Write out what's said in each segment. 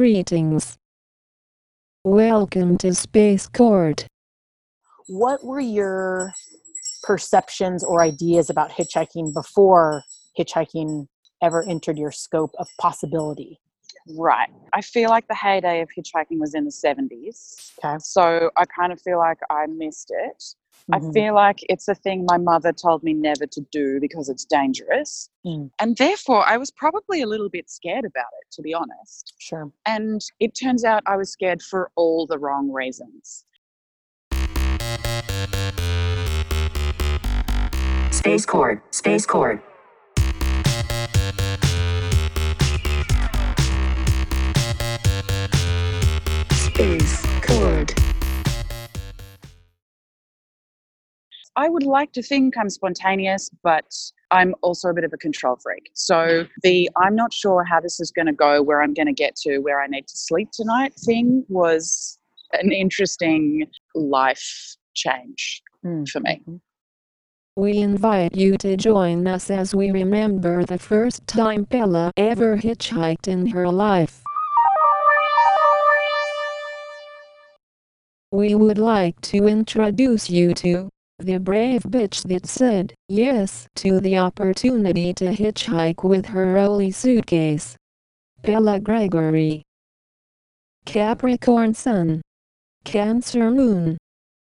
Greetings. Welcome to Space Court. What were your perceptions or ideas about hitchhiking before hitchhiking ever entered your scope of possibility? Right. I feel like the heyday of hitchhiking was in the 70s. Okay. So I kind of feel like I missed it. I Mhm. feel like it's a thing my mother told me never to do because it's dangerous. Mm. And therefore, I was probably a little bit scared about it, to be honest. Sure. And it turns out I was scared for all the wrong reasons. Space Court, Space Court. I would like to think I'm spontaneous, but I'm also a bit of a control freak. So the I'm not sure how this is going to go, where I'm going to get to, where I need to sleep tonight thing was an interesting life change Mm. for me. We invite you to join us as we remember the first time Bella ever hitchhiked in her life. We would like to introduce you to the brave bitch that said yes to the opportunity to hitchhike with her only suitcase. Bella Gregory. Capricorn Sun. Cancer Moon.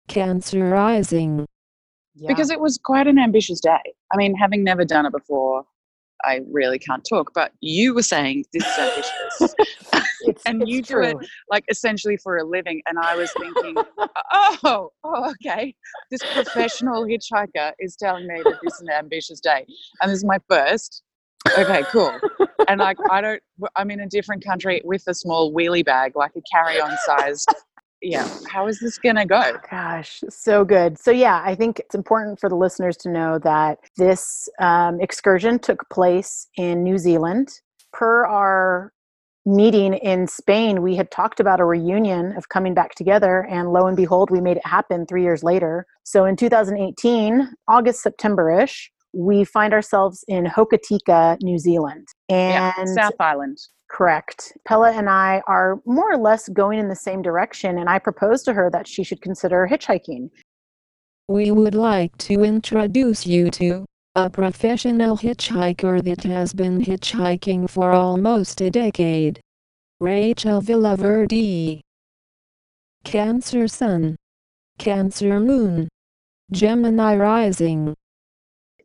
Cancer Rising. Yeah. because it was quite an ambitious day. I mean, having never done it before, I really can't talk. But you were saying this is ambitious, it's, and it's you do it like essentially for a living. And I was thinking, oh, oh, okay, this professional hitchhiker is telling me that this is an ambitious day, and this is my first. Okay, cool. And like, I don't. I'm in a different country with a small wheelie bag, like a carry-on sized. Yeah, how is this gonna go? Gosh, so good. So, yeah, I think it's important for the listeners to know that this um, excursion took place in New Zealand. Per our meeting in Spain, we had talked about a reunion of coming back together, and lo and behold, we made it happen three years later. So, in 2018, August, September ish, we find ourselves in Hokitika, New Zealand. Yeah, And South Island. Correct. Bella and I are more or less going in the same direction, and I proposed to her that she should consider hitchhiking. We would like to introduce you to a professional hitchhiker that has been hitchhiking for almost a decade. Rachel Villaverde. Cancer Sun. Cancer Moon. Gemini Rising.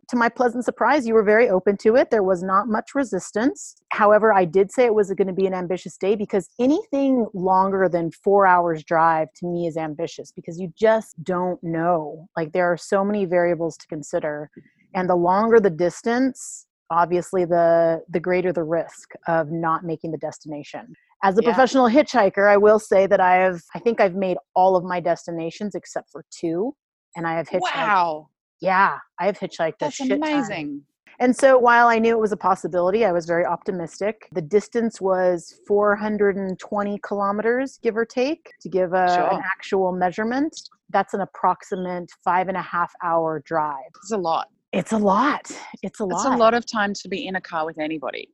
To my pleasant surprise, you were very open to it. There was not much resistance. However, I did say it was going to be an ambitious day because anything longer than four hours drive to me is ambitious because you just don't know. Like, there are so many variables to consider. And the longer the distance, obviously the the greater the risk of not making the destination. As a Yeah. professional hitchhiker i will say that i have i think i've made all of my destinations except for two and i have hitchhiked. Wow, yeah i have hitchhiked a that's amazing. and so while i knew it was a possibility i was very optimistic. The distance was 420 kilometers give or take to give a, an actual measurement. That's an approximate five and a half hour drive. It's a lot. It's a lot it's a lot. It's a lot of time to be in a car with anybody.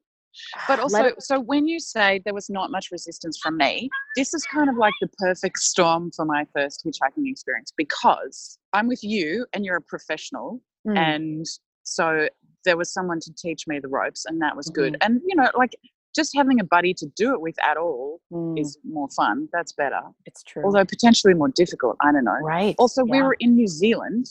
But also, it- so when you say there was not much resistance from me, this is kind of like the perfect storm for my first hitchhiking experience because I'm with you and you're a professional. Mm. And so there was someone to teach me the ropes, and that was good. Mm-hmm. And, you know, like just having a buddy to do it with at all Mm, is more fun. That's better. it's true Although potentially more difficult. I don't know. right Also, we were in New Zealand.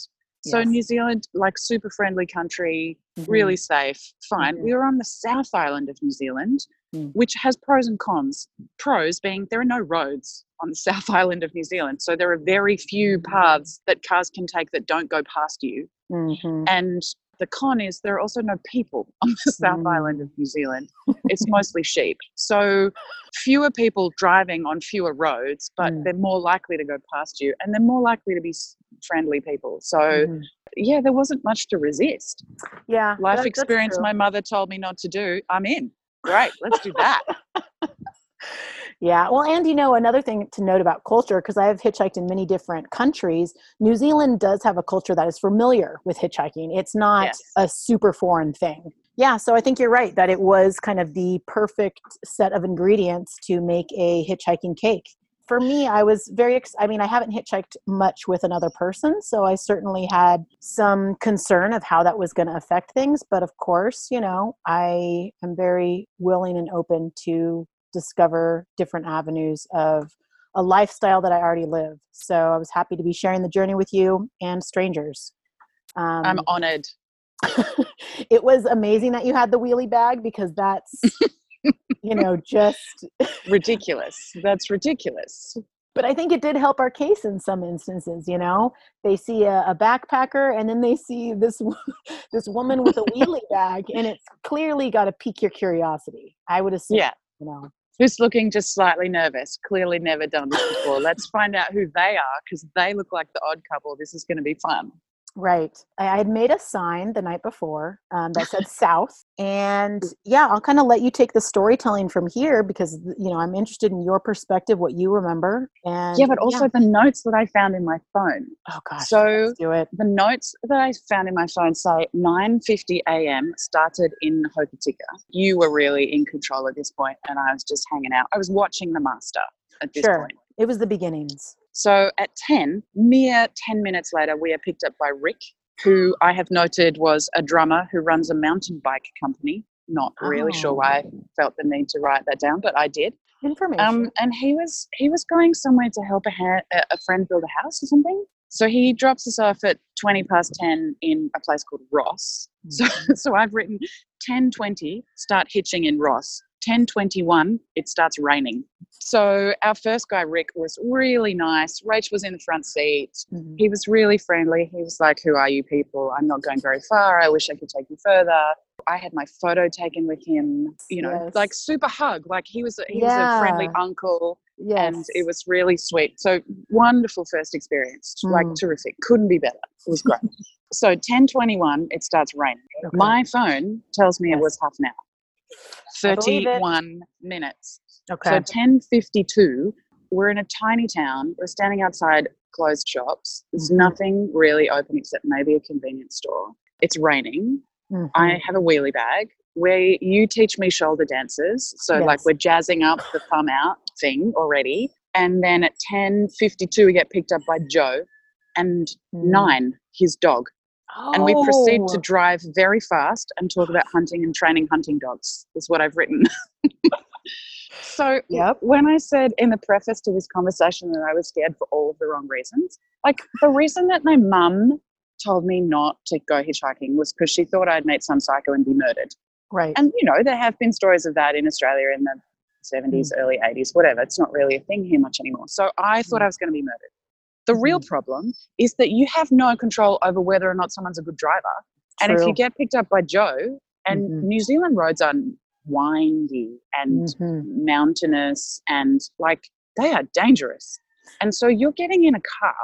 So Yes. New Zealand, like super friendly country, Mhm. really safe, fine. Mhm. We were on the South Island of New Zealand, Mm. which has pros and cons. Pros being there are no roads on the South Island of New Zealand, so there are very few paths that cars can take that don't go past you. Mhm. And the con is there are also no people on the South Mm. Island of New Zealand. It's mostly sheep. So fewer people driving on fewer roads, but Mm. they're more likely to go past you and they're more likely to be friendly people. So Mhm. yeah, there wasn't much to resist. yeah Life that- experience my mother told me not to do. I'm in. Great, let's do that. Yeah, well, and you know, another thing to note about culture, because I have hitchhiked in many different countries, New Zealand does have a culture that is familiar with hitchhiking. It's not Yes. a super foreign thing. yeah, so I think you're right that it was kind of the perfect set of ingredients to make a hitchhiking cake. For me, I was very, ex- I mean, I haven't hitchhiked much with another person, so I certainly had some concern of how that was going to affect things. But of course, you know, I am very willing and open to discover different avenues of a lifestyle that I already live. So I was happy to be sharing the journey with you and strangers. Um, I'm honored. it was amazing that you had the wheelie bag because that's you know just Ridiculous. That's ridiculous. but i think it did help our case in some instances you know they see a, a backpacker and then they see this this woman with a wheelie bag and it's clearly got to pique your curiosity i would assume Yeah. you know Who's looking just slightly nervous? Clearly never done this before. Let's find out who they are because they look like the odd couple. This is going to be fun. Right. I had made a sign the night before um, that said South. And yeah, I'll kind of let you take the storytelling from here because, you know, I'm interested in your perspective, what you remember. And Yeah, but also the notes that I found in my phone. oh gosh, so let's do it. the notes that I found in my phone say 9:50 a.m. started in Hokitika. You were really in control at this point, and I was just hanging out. I was watching the master at this Sure. point. It was the beginnings. So at 10, mere 10 minutes later, we are picked up by Rick, who I have noted was a drummer who runs a mountain bike company. Not really sure Oh. why I felt the need to write that down, but I did. Information. Um, and he was he was going somewhere to help a, ha- a friend build a house or something. So he drops us off at 20 past 10 in a place called Ross. So, so I've written 10:20 start hitching in Ross. 10:21 it starts raining. So our first guy Rick was really nice. Rach was in the front seat. Mhm. He was really friendly. He was like, "Who are you people? I'm not going very far. I wish I could take you further." I had my photo taken with him. You know, Yes. like super hug. Like he was a, he was a friendly uncle yes. and it was really sweet. So wonderful first experience, like Mm. terrific. Couldn't be better. It was great. so ten twenty one, it starts raining. Okay. My phone tells me it was half an hour. I believe it. Thirty one minutes. okay. So ten fifty two, we're in a tiny town. We're standing outside closed shops. There's Mhm. nothing really open except maybe a convenience store. It's raining. Mhm. I have a wheelie bag where you teach me shoulder dances. So like we're jazzing up the thumb out thing already. And then at 10.52 we get picked up by Joe and Mm. nine, his dog. And we proceed to Oh, drive very fast and talk about hunting and training hunting dogs is what I've written. so Yep. when I said in the preface to this conversation that I was scared for all of the wrong reasons, like the reason that my mum told me not to go hitchhiking was because she thought I'd meet some psycho and be murdered. Right. And you know, there have been stories of that in Australia in the 70s, early 80s, whatever. It's not really a thing here much anymore. So I thought Mm. I was going to be murdered. The real problem is that you have no control over whether or not someone's a good driver. And if you get picked up by Joe, and Mhm. New Zealand roads are windy and Mhm. mountainous and like they are dangerous. And so you're getting in a car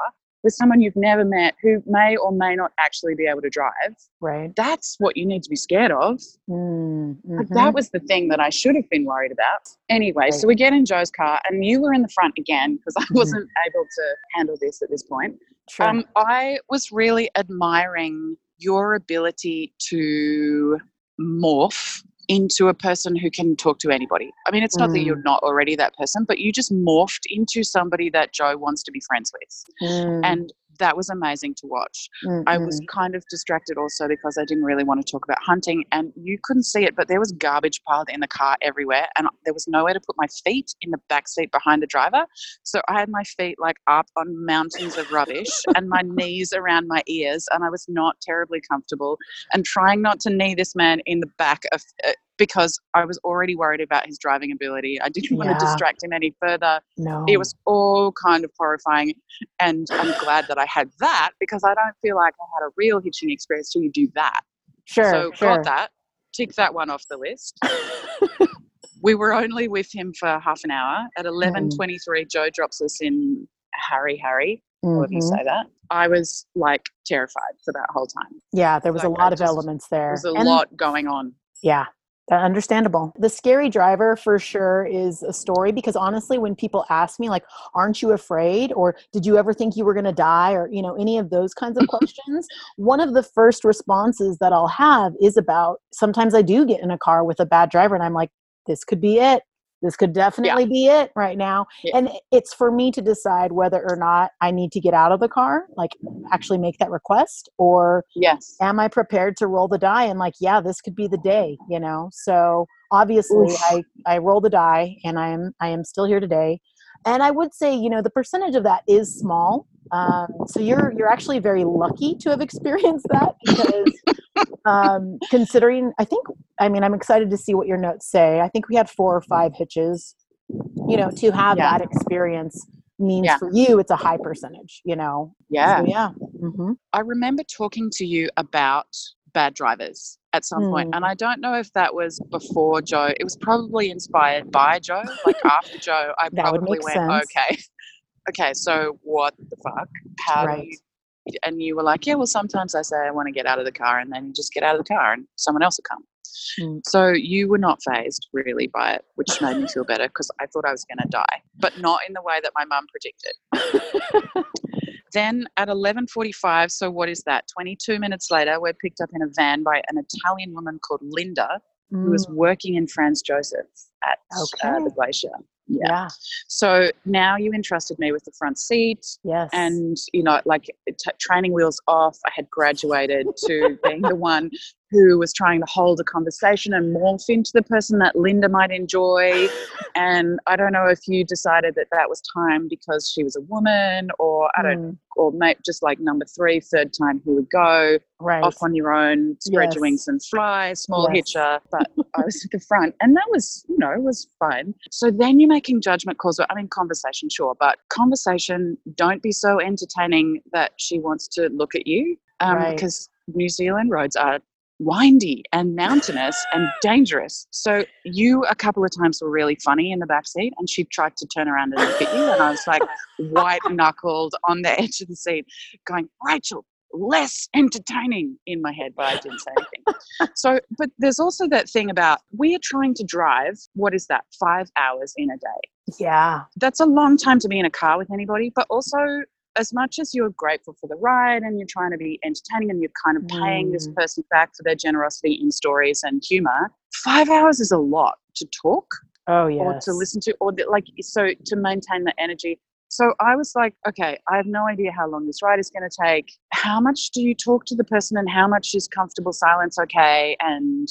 with someone you've never met who may or may not actually be able to drive. Right. That's what you need to be scared of. Mm, that was the thing that I should have been worried about. Anyway, so we get in Joe's car, and you were in the front again because I Mhm. wasn't able to handle this at this point. Sure. Um, I was really admiring your ability to morph into a person who can talk to anybody. I mean, it's not that you're Mm. not already that person, but you just morphed into somebody that Joe wants to be friends with. Mm, And that was amazing to watch. I was mhm. kind of distracted also because I didn't really want to talk about hunting and you couldn't see it, but there was garbage piled in the car everywhere and there was nowhere to put my feet in the back seat behind the driver. So I had my feet like up on mountains of rubbish and my knees around my ears and I was not terribly comfortable and trying not to knee this man in the back of uh, because I was already worried about his driving ability. I didn't want to distract him any further no. it was all kind of horrifying and i'm glad that i had that because i don't feel like i had a real hitching experience till you do that sure. so sure. got that tick that one off the list we were only with him for half an hour at 11.23 mm. joe drops us in Harihari however you mm-hmm. say that i was like terrified for that whole time Yeah, there was a Like, I lot of elements there there. was a And- lot going on Yeah. Uh, understandable. The scary driver for sure is a story because honestly, when people ask me, like, aren't you afraid? Or did you ever think you were going to die? Or, you know, any of those kinds of questions, one of the first responses that I'll have is about sometimes I do get in a car with a bad driver and I'm like, this could be it. This could definitely be it right now. Yeah. And it's for me to decide whether or not I need to get out of the car, like actually make that request, or Yes. am I prepared to roll the die and like, yeah, this could be the day, you know? So obviously Oof. I, I roll the die and I am, I am still here today. And I would say, you know, the percentage of that is small. Um, so you're, you're actually very lucky to have experienced that because um, considering, I think, I mean, I'm excited to see what your notes say. I think we had four or five hitches, you know, to have Yeah. that experience means Yeah. for you, it's a high percentage, you know? Yeah. So, yeah. hmm I remember talking to you about bad drivers at some point, Hmm. and I don't know if that was before Joe. It was probably inspired by Joe. Like after Joe, I probably went, sense. okay, okay, so what the fuck? How Right. do you? And you were like, yeah, well, sometimes I say I want to get out of the car, and then you just get out of the car, and someone else will come. Mm. So you were not fazed really by it, which made me feel better because I thought I was going to die, but not in the way that my mum predicted. Then at 11:45, so what is that? 22 minutes later, we're picked up in a van by an Italian woman called Linda, who was Mm, working in Franz Josef at uh, the glacier. Yeah. yeah. So now you entrusted me with the front seat, Yes. and you know, like t- training wheels off. I had graduated to being the one who was trying to hold a conversation and morph into the person that Linda might enjoy. And I don't know if you decided that that was time because she was a woman, or I don't, Mm, or maybe just like number three, third time, here we go right. off on your own, spread your wings and fly, small Yes. hitcher. But I was at the front, and that was, you know, it was fun. So then you're making judgment calls. I mean, conversation, sure, but conversation. Don't be so entertaining that she wants to look at you, um, Right. because New Zealand roads are windy and mountainous and dangerous. So you a couple of times were really funny in the back seat and she tried to turn around and look at you and I was like white knuckled on the edge of the seat going, Rachel, less entertaining in my head, but I didn't say anything. so but there's also that thing about we are trying to drive, what is that, five hours in a day yeah. that's a long time to be in a car with anybody, but also as much as you're grateful for the ride and you're trying to be entertaining and you're kind of paying this Mm. person back for their generosity in stories and humor, five hours is a lot to talk Oh, yes. or to listen to, or the, like, so to maintain the energy. So I was like, okay, I have no idea how long this ride is going to take. How much do you talk to the person and how much is comfortable silence okay? And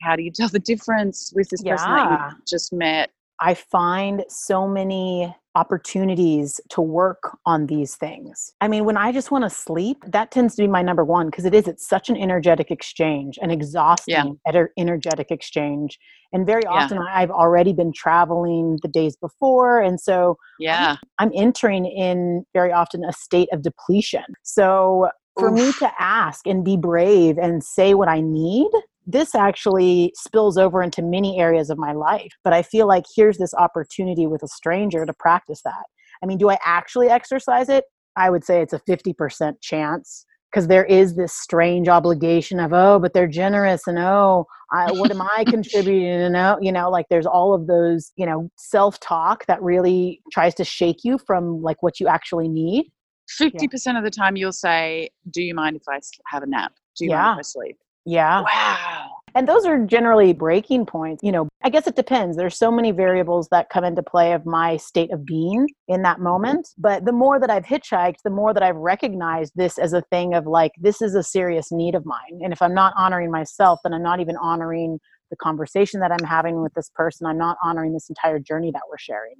how do you tell the difference with this person that you just met? I find so many opportunities to work on these things. I mean, when I just want to sleep, that tends to be my number one because it is, it's such an energetic exchange, an exhausting ener- energetic exchange. And very Yeah. often I've already been traveling the days before. And so Yeah. I'm entering in very often a state of depletion. So for me to ask and be brave and say what I need, this actually spills over into many areas of my life. But I feel like here's this opportunity with a stranger to practice that. I mean, do I actually exercise it? I would say it's a 50% chance because there is this strange obligation of, oh, but they're generous and oh, I, what am I contributing? And oh, you know, like there's all of those, you know, self talk that really tries to shake you from like what you actually need. Fifty percent of the time, you'll say, "Do you mind if I have a nap? Do you Yeah. mind if I sleep?" Yeah. Wow. And those are generally breaking points. You know, I guess it depends. There's so many variables that come into play of my state of being in that moment. But the more that I've hitchhiked, the more that I've recognized this as a thing of like, this is a serious need of mine. And if I'm not honoring myself, then I'm not even honoring the conversation that I'm having with this person. I'm not honoring this entire journey that we're sharing.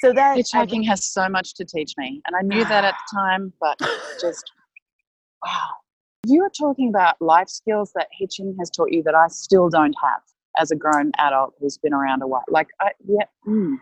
So that Hitchhiking has so much to teach me, and I knew that at the time, but just wow. You were talking about life skills that hitching has taught you that I still don't have as a grown adult who's been around a while. Like, I, yeah, mm,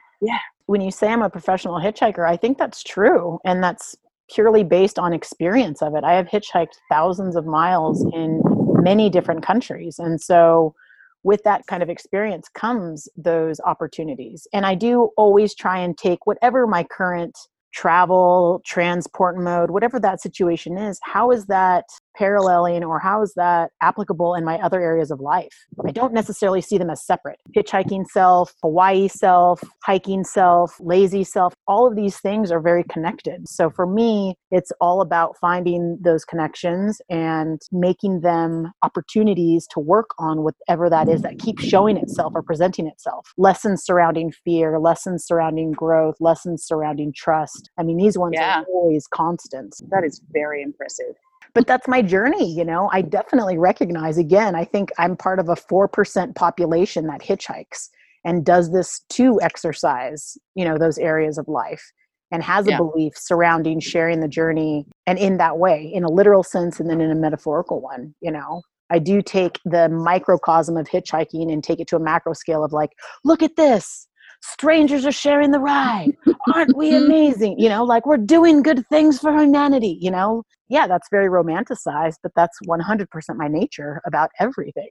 when you say I'm a professional hitchhiker, I think that's true. And that's purely based on experience of it. I have hitchhiked thousands of miles in many different countries. And so with that kind of experience comes those opportunities. And I do always try and take whatever my current travel, transport mode, whatever that situation is, how is that paralleling or how is that applicable in my other areas of life? I don't necessarily see them as separate. Hitchhiking self, Hawaii self, hiking self, lazy self, all of these things are very connected. So for me, it's all about finding those connections and making them opportunities to work on whatever that is that keeps showing itself or presenting itself. Lessons surrounding fear, lessons surrounding growth, lessons surrounding trust. I mean, these ones Yeah. are always constant That is very impressive. But that's my journey you know? I definitely recognize again i think i'm part of a 4% population that hitchhikes and does this to exercise you know those areas of life and has a Yeah. belief surrounding sharing the journey and in that way in a literal sense and then in a metaphorical one you know? I do take the microcosm of hitchhiking and take it to a macro scale of like look at this strangers are sharing the ride. Aren't we mm-hmm. amazing? You know like we're doing good things for humanity you know? Yeah that's very romanticized but that's 100% my nature about everything.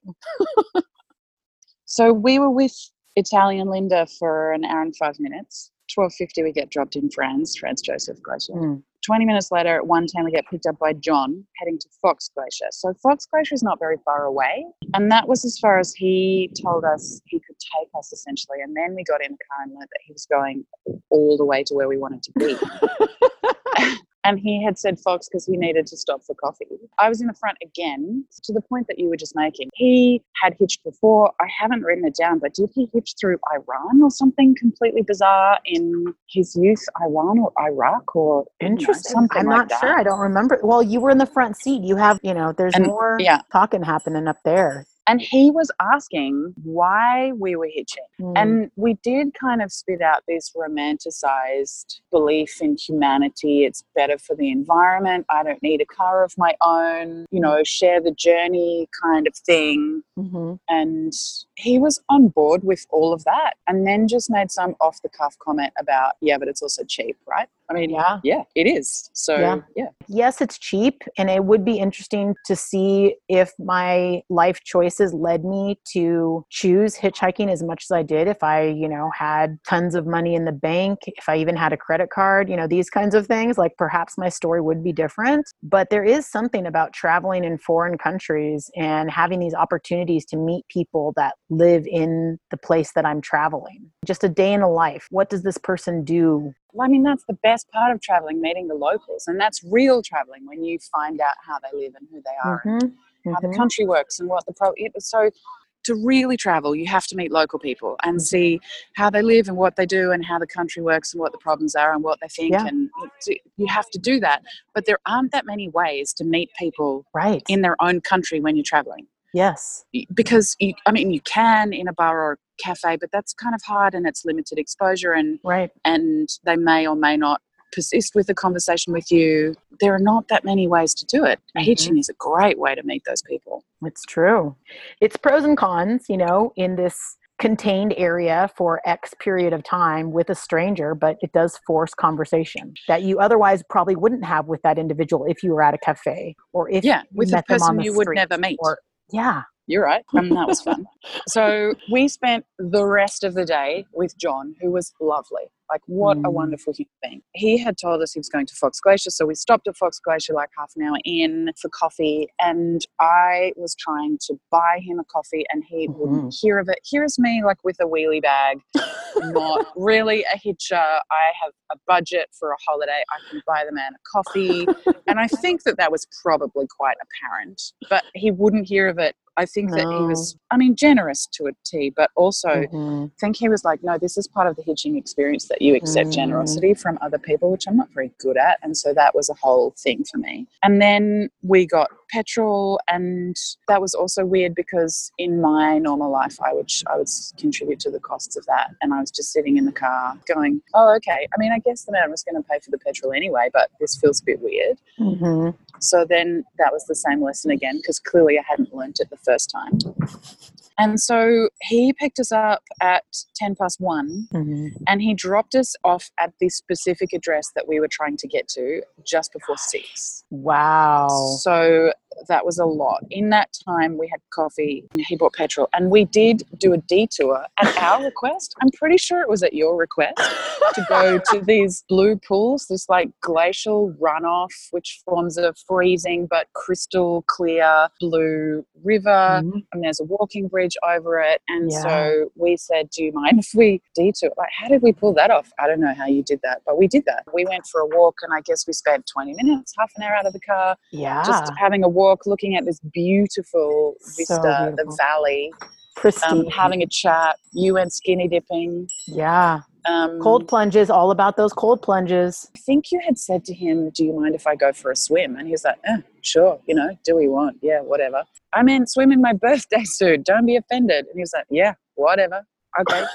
So we were with Italian Linda for an hour and five minutes. Twelve fifty, we get dropped in Franz, Franz Josef Glacier. Mm. Twenty minutes later, at one ten, we get picked up by John, heading to Fox Glacier. So Fox Glacier is not very far away, and that was as far as he told us he could take us, essentially. And then we got in the car and learned that he was going all the way to where we wanted to be. and he had said Fox because he needed to stop for coffee. I was in the front again to the point that you were just making. He had hitched before. I haven't written it down, but did he hitch through Iran or something completely bizarre in his youth? Iran or Iraq or know, interesting something i'm like not that. sure i don't remember well you were in the front seat you have you know there's And- more yeah. talking happening up there And he was asking why we were hitching. Mm. And we did kind of spit out this romanticized belief in humanity. It's better for the environment. I don't need a car of my own, you know, share the journey kind of thing. Mhm. And he was on board with all of that. And then just made some off the cuff comment about, yeah, but it's also cheap, right? I mean, yeah yeah, it is. So, Yeah. yeah. yes, it's cheap, and it would be interesting to see if my life choices led me to choose hitchhiking as much as I did. If I, you know, had tons of money in the bank, if I even had a credit card, you know, these kinds of things, like perhaps my story would be different. But there is something about traveling in foreign countries and having these opportunities to meet people that live in the place that I'm traveling. Just a day in a life. What does this person do? Well, I mean, that's the best part of traveling, meeting the locals. And that's real traveling when you find out how they live and who they are and Mhm, how the mhm. country works and what the pro. It, so, to really travel, you have to meet local people and see how they live and what they do and how the country works and what the problems are and what they think. Yeah. And you have to do that. But there aren't that many ways to meet people Right. in their own country when you're traveling. Yes. Because, you, I mean, you can in a bar or a cafe, but that's kind of hard and it's limited exposure and Right. and they may or may not persist with the conversation with you. There are not that many ways to do it. Mhm. Hitching is a great way to meet those people. It's true. It's pros and cons, you know, in this contained area for X period of time with a stranger, but it does force conversation that you otherwise probably wouldn't have with that individual if you were at a cafe or if Yeah, you with a met them on person the you would never meet. Or yeah, You're right. And that was fun. so we spent the rest of the day with John, who was lovely. Like, what a Mm. wonderful human being. He had told us he was going to Fox Glacier. So we stopped at Fox Glacier like half an hour in for coffee. And I was trying to buy him a coffee, and he wouldn't hear of it. Here's me, like, with a wheelie bag, not really a hitcher. I have a budget for a holiday. I can buy the man a coffee. and I think that that was probably quite apparent, but he wouldn't hear of it. I think that he was, I mean, generous to a T, but also Mhm. I think he was like, no, this is part of the hitching experience that you accept Mm. generosity from other people, which I'm not very good at. And so that was a whole thing for me. And then we got petrol, and that was also weird because in my normal life, I would I would contribute to the costs of that, and I was just sitting in the car going, oh, okay. I mean, I guess the man was going to pay for the petrol anyway, but this feels a bit weird. Mhm. So then that was the same lesson again because clearly I hadn't learnt it the first time. And so he picked us up at 10 past one Mhm. and he dropped us off at the specific address that we were trying to get to just before six. Wow. So that was a lot. In that time, we had coffee, he bought petrol, and we did do a detour at our request. I'm pretty sure it was at your request. to go to these blue pools, this like glacial runoff, which forms a freezing but crystal clear blue river. Mhm. And there's a walking bridge over it. And Yeah. so we said, Do you mind if we detour? Like, how did we pull that off? I don't know how you did that, but we did that. We went for a walk, and I guess we spent 20 minutes, half an hour out of the car, Yeah. just having a walk, looking at this beautiful vista, the beautiful. valley, Pristine. um, having a chat. You went skinny dipping. yeah. Um, Cold plunges, all about those cold plunges. I think you had said to him, Do you mind if I go for a swim? And he was like, eh, Sure, you know, do we want? Yeah, whatever. I mean, swim in my birthday suit. Don't be offended. And he was like, Yeah, whatever. Okay.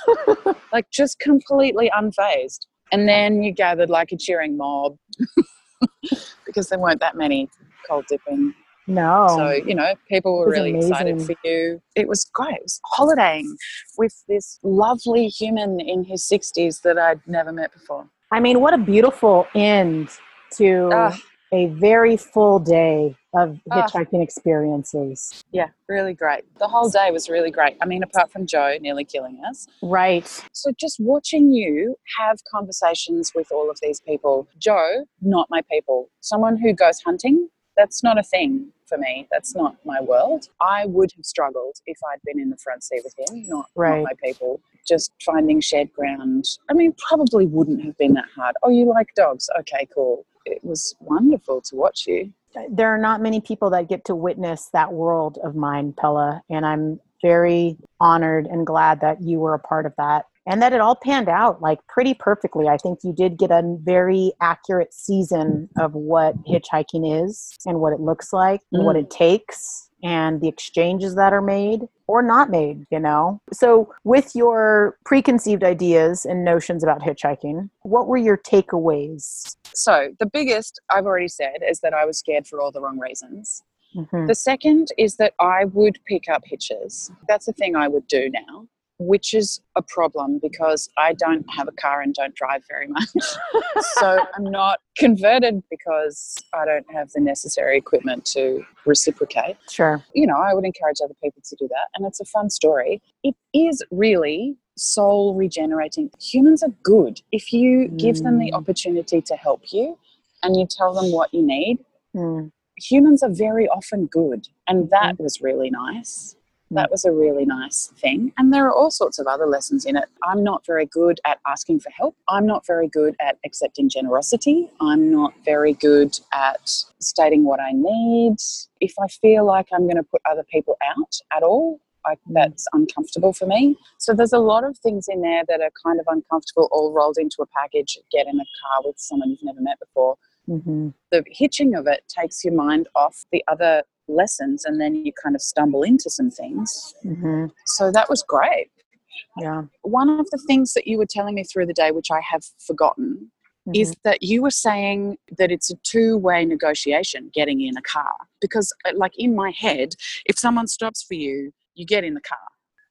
like, just completely unfazed. And then you gathered like a cheering mob because there weren't that many cold dipping. No. So, you know, people were really excited for you. It was great. It was holidaying with this lovely human in his 60s that I'd never met before. I mean, what a beautiful end to Ah. a very full day of Ah. hitchhiking experiences. Yeah, really great. The whole day was really great. I mean, apart from Joe nearly killing us. Right. So just watching you have conversations with all of these people. Joe, not my people. Someone who goes hunting, that's not a thing for me. That's not my world. I would have struggled if I'd been in the front seat with him, not, Right. not my people. Just finding shared ground. I mean, probably wouldn't have been that hard. Oh, you like dogs? Okay, cool. It was wonderful to watch you. There are not many people that get to witness that world of mine, Bella, and I'm very honored and glad that you were a part of that and that it all panned out like pretty perfectly. I think you did get a very accurate season of what hitchhiking is and what it looks like and what it takes and the exchanges that are made or not made, you know. So, with your preconceived ideas and notions about hitchhiking, what were your takeaways? So the biggest I've already said is that I was scared for all the wrong reasons. Mhm. The second is that I would pick up hitches. That's a thing I would do now, which is a problem because I don't have a car and don't drive very much. so I'm not converted because I don't have the necessary equipment to reciprocate. Sure. You know, I would encourage other people to do that. And it's a fun story. It is really soul regenerating. Humans are good. If you give them the Mm. opportunity to help you and you tell them what you need, Mm. humans are very often good and that Mm-hmm. was really nice that was a really nice thing. And there are all sorts of other lessons in it. I'm not very good at asking for help. I'm not very good at accepting generosity. I'm not very good at stating what i need. If i feel like i'm going to put other people out at all I, that's uncomfortable for me. So there's a lot of things in there that are kind of uncomfortable, all rolled into a package. Get in a car with someone you've never met before. Hmm the hitching of it takes your mind off the other lessons and then you kind of stumble into some things. hmm So that was great. Yeah. One of the things that you were telling me through the day, which I have forgotten, Mhm. is that you were saying that it's a two way negotiation getting in a car. Because, uh, like in my head, if someone stops for you, you get in the car.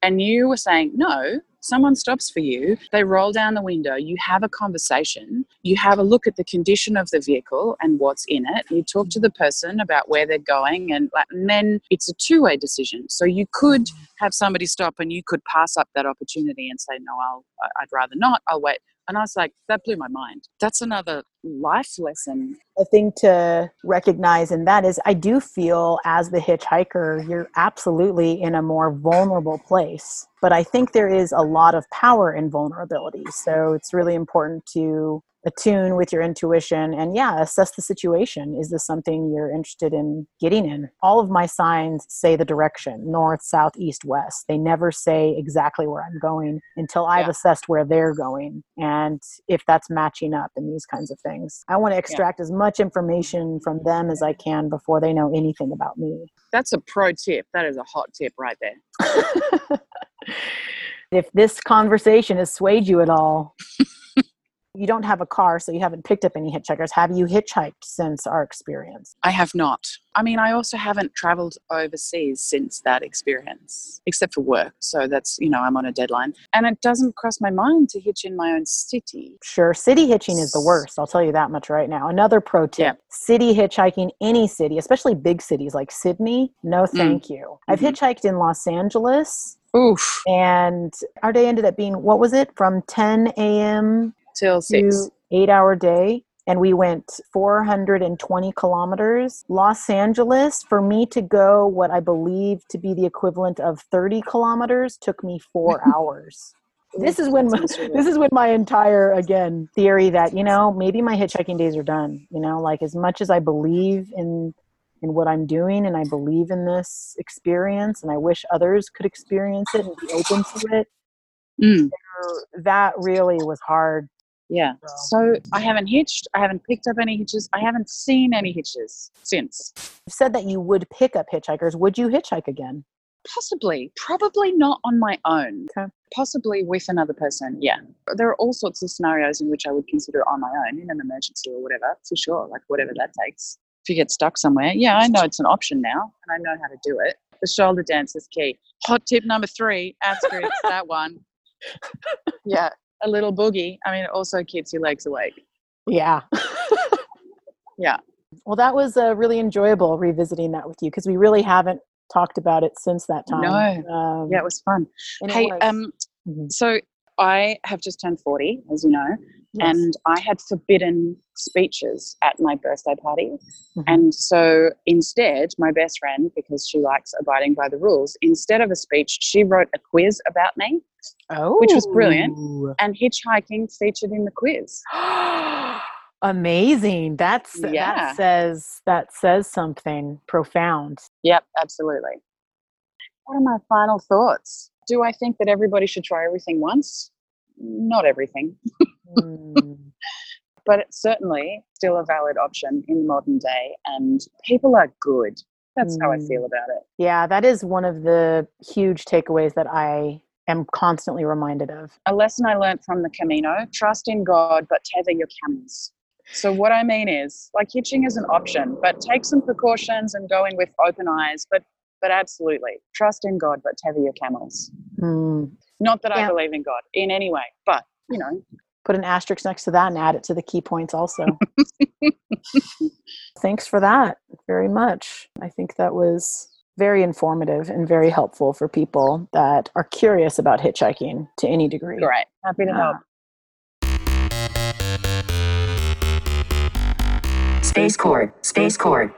And you were saying, no, someone stops for you, they roll down the window, you have a conversation, you have a look at the condition of the vehicle and what's in it, you talk to the person about where they're going, and, and then it's a two way decision. So you could have somebody stop and you could pass up that opportunity and say, no, I'll, I'd rather not, I'll wait. And I was like, that blew my mind. That's another life lesson. a thing to recognize in that is i do feel as the hitchhiker you're absolutely in a more vulnerable place but i think there is a lot of power in vulnerability so it's really important to attune with your intuition and yeah assess the situation is this something you're interested in getting in all of my signs say the direction north south east west they never say exactly where i'm going until i've Yeah. assessed where they're going and if that's matching up and these kinds of things i want to extract as much information from them as i can before they know anything about me That's a pro tip. That is a hot tip right there. if this conversation has swayed you at all you don't have a car so you haven't picked up any hitchhikers have you hitchhiked since our experience I have not. I mean, I also haven't traveled overseas since that experience, except for work. So that's, you know, I'm on a deadline. And it doesn't cross my mind to hitch in my own city. Sure, city hitching is the worst. I'll tell you that much right now. Another pro tip Yeah. city hitchhiking, any city, especially big cities like Sydney, no thank you. I've Mhm. hitchhiked in Los Angeles, Oof. and our day ended up being what was it from 10 a.m. till six. eight hour day and we went 420 kilometers. Los angeles for me to go what i believe to be the equivalent of 30 kilometers took me four hours. This is when my, this is when my entire again theory that you know maybe my hitchhiking days are done you know like as much as i believe in in what i'm doing and i believe in this experience and i wish others could experience it and be open to it Mm, that really was hard yeah. So I haven't hitched. I haven't picked up any hitches. I haven't seen any hitches since. you said that you would pick up hitchhikers would you hitchhike again Possibly, probably not on my own. Okay. Possibly with another person. Yeah. There are all sorts of scenarios in which I would consider on my own in an emergency or whatever, for sure. Like whatever that takes. If you get stuck somewhere, yeah, I know it's an option now, and I know how to do it. The shoulder dance is key. Hot tip number three: Asterisk that one. Yeah, a little boogie. I mean, it also keeps your legs awake. Yeah. Yeah. Well, that was uh, really enjoyable revisiting that with you because we really haven't talked about it since that time. No. Um, Yeah, it was fun. Hey, was. um, Mhm. so I have just turned 40, as you know, Yes. and I had forbidden speeches at my birthday party. Mhm. And so instead, my best friend, because she likes abiding by the rules, instead of a speech, she wrote a quiz about me, oh, which was brilliant. and hitchhiking featured in the quiz. Amazing. That's Yeah. that says that says something profound. Yep, absolutely. What are my final thoughts? Do I think that everybody should try everything once? Not everything, Mm. but it's certainly still a valid option in modern day, and people are good. That's how I Mm. feel about it. Yeah, that is one of the huge takeaways that I am constantly reminded of. A lesson I learned from the Camino trust in God, but tether your camels. So, what I mean is, like, hitching is an option, but take some precautions and go in with open eyes. But, but absolutely, trust in God, but tether your camels. Mm. Not that I believe in God in any way, but, you know, Put an asterisk next to that and add it to the key points also. Thanks for that very much. I think that was very informative and very helpful for people that are curious about hitchhiking to any degree. great. Happy to help. Ah. Space Cord. Space Cord.